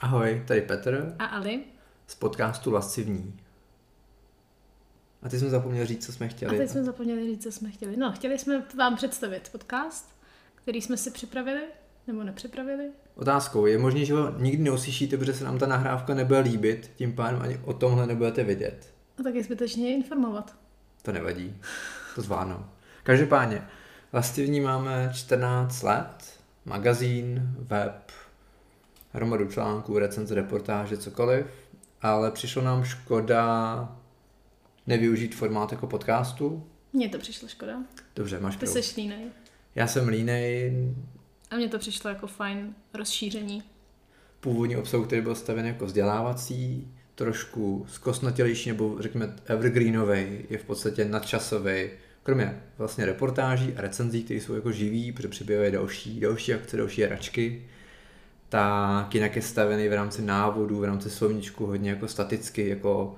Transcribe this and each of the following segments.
Ahoj, tady Petr A Ali. z podcastu Lascivní. A ty jsme zapomněli říct, co jsme A chtěli. teď jsme zapomněli říct, co jsme chtěli. No, chtěli jsme vám představit podcast, který jsme si připravili, nebo nepřipravili. Otázkou je možné, že ho nikdy neuslyšíte, protože se nám ta nahrávka nebude líbit, tím pádem ani o tomhle nebudete vidět. A tak je zbytečně informovat. To nevadí, to zvládnou. Každopádně, Lascivní máme 14 let, magazín, web, hromadu článků, recenze, reportáže, cokoliv, ale přišlo nám škoda nevyužít formát jako podcastu. Mně to přišlo škoda. Dobře, máš Ty pravdu. seš línej. Já jsem línej, A mně to přišlo jako fajn rozšíření. původní obsah, který byl stavěn jako vzdělávací, trošku zkostnatělejší nebo řekněme evergreenový, je v podstatě nadčasový. Kromě vlastně reportáží a recenzí, které jsou jako živý, protože přibývají další, další akce, další hračky, tak jinak je stavený v rámci návodů, v rámci slovníčku hodně jako staticky, jako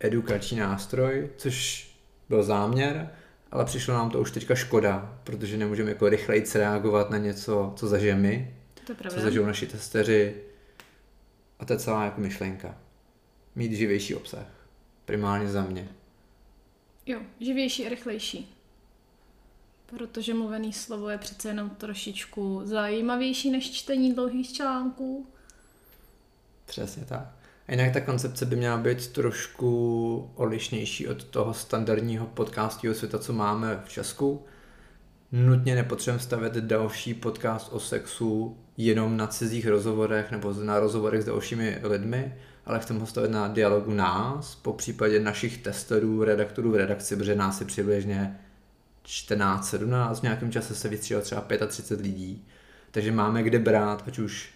edukační nástroj, což byl záměr, ale přišlo nám to už teďka škoda, protože nemůžeme jako rychleji reagovat na něco, co zažijeme my, To je co zažijou naši testeři. A to je celá jako myšlenka. Mít živější obsah. Primárně za mě. Jo, živější a rychlejší. Protože mluvený slovo je přece jenom trošičku zajímavější než čtení dlouhých článků. Přesně tak. A jinak ta koncepce by měla být trošku odlišnější od toho standardního podcastového světa, co máme v Česku. Nutně nepotřebujeme stavět další podcast o sexu jenom na cizích rozhovorech nebo na rozhovorech s dalšími lidmi, ale chceme ho stavit na dialogu nás, po případě našich testerů, redaktorů v redakci, protože nás je přibližně 14-17, v nějakém čase se vystřídalo třeba 35 lidí, takže máme kde brát, ať už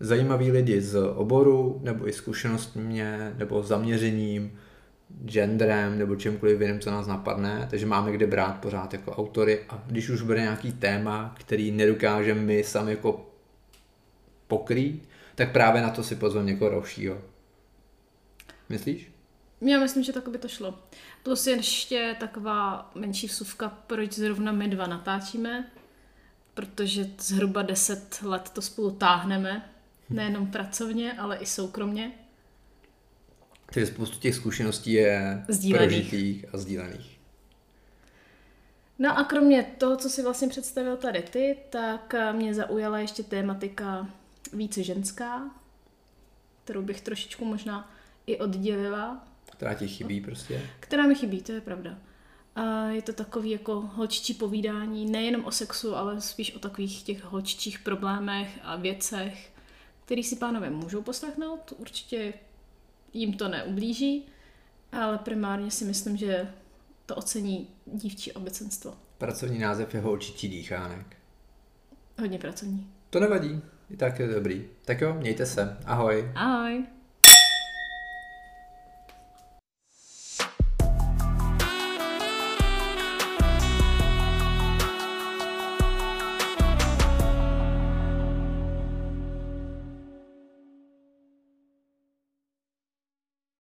zajímaví lidi z oboru, nebo i zkušenostně, nebo zaměřením, genderem, nebo čímkoliv jiným, co nás napadne, takže máme kde brát pořád jako autory a když už bude nějaký téma, který nedokážeme my sami jako pokrýt, tak právě na to si pozveme někoho dalšího. Myslíš? Já myslím, že tak by to šlo. Plus ještě taková menší vsuvka, proč zrovna my dva natáčíme, protože zhruba 10 let to spolu táhneme, nejenom pracovně, ale i soukromně. Takže spoustu těch zkušeností je Sdílených. prožitých a sdílených. No a kromě toho, co si vlastně představil tady ty, tak mě zaujala ještě tématika více ženská, kterou bych trošičku možná i oddělila, Která ti chybí prostě. která mi chybí, to je pravda. A je to takový jako holčičí povídání, nejenom o sexu, ale spíš o takových těch holčičích problémech a věcech, který si pánové můžou poslechnout, určitě jim to neublíží, ale primárně si myslím, že to ocení dívčí obecenstvo. Pracovní název je holčičí dýchánek. Hodně pracovní. To nevadí, i tak je dobrý. Tak jo, mějte se. Ahoj. Ahoj!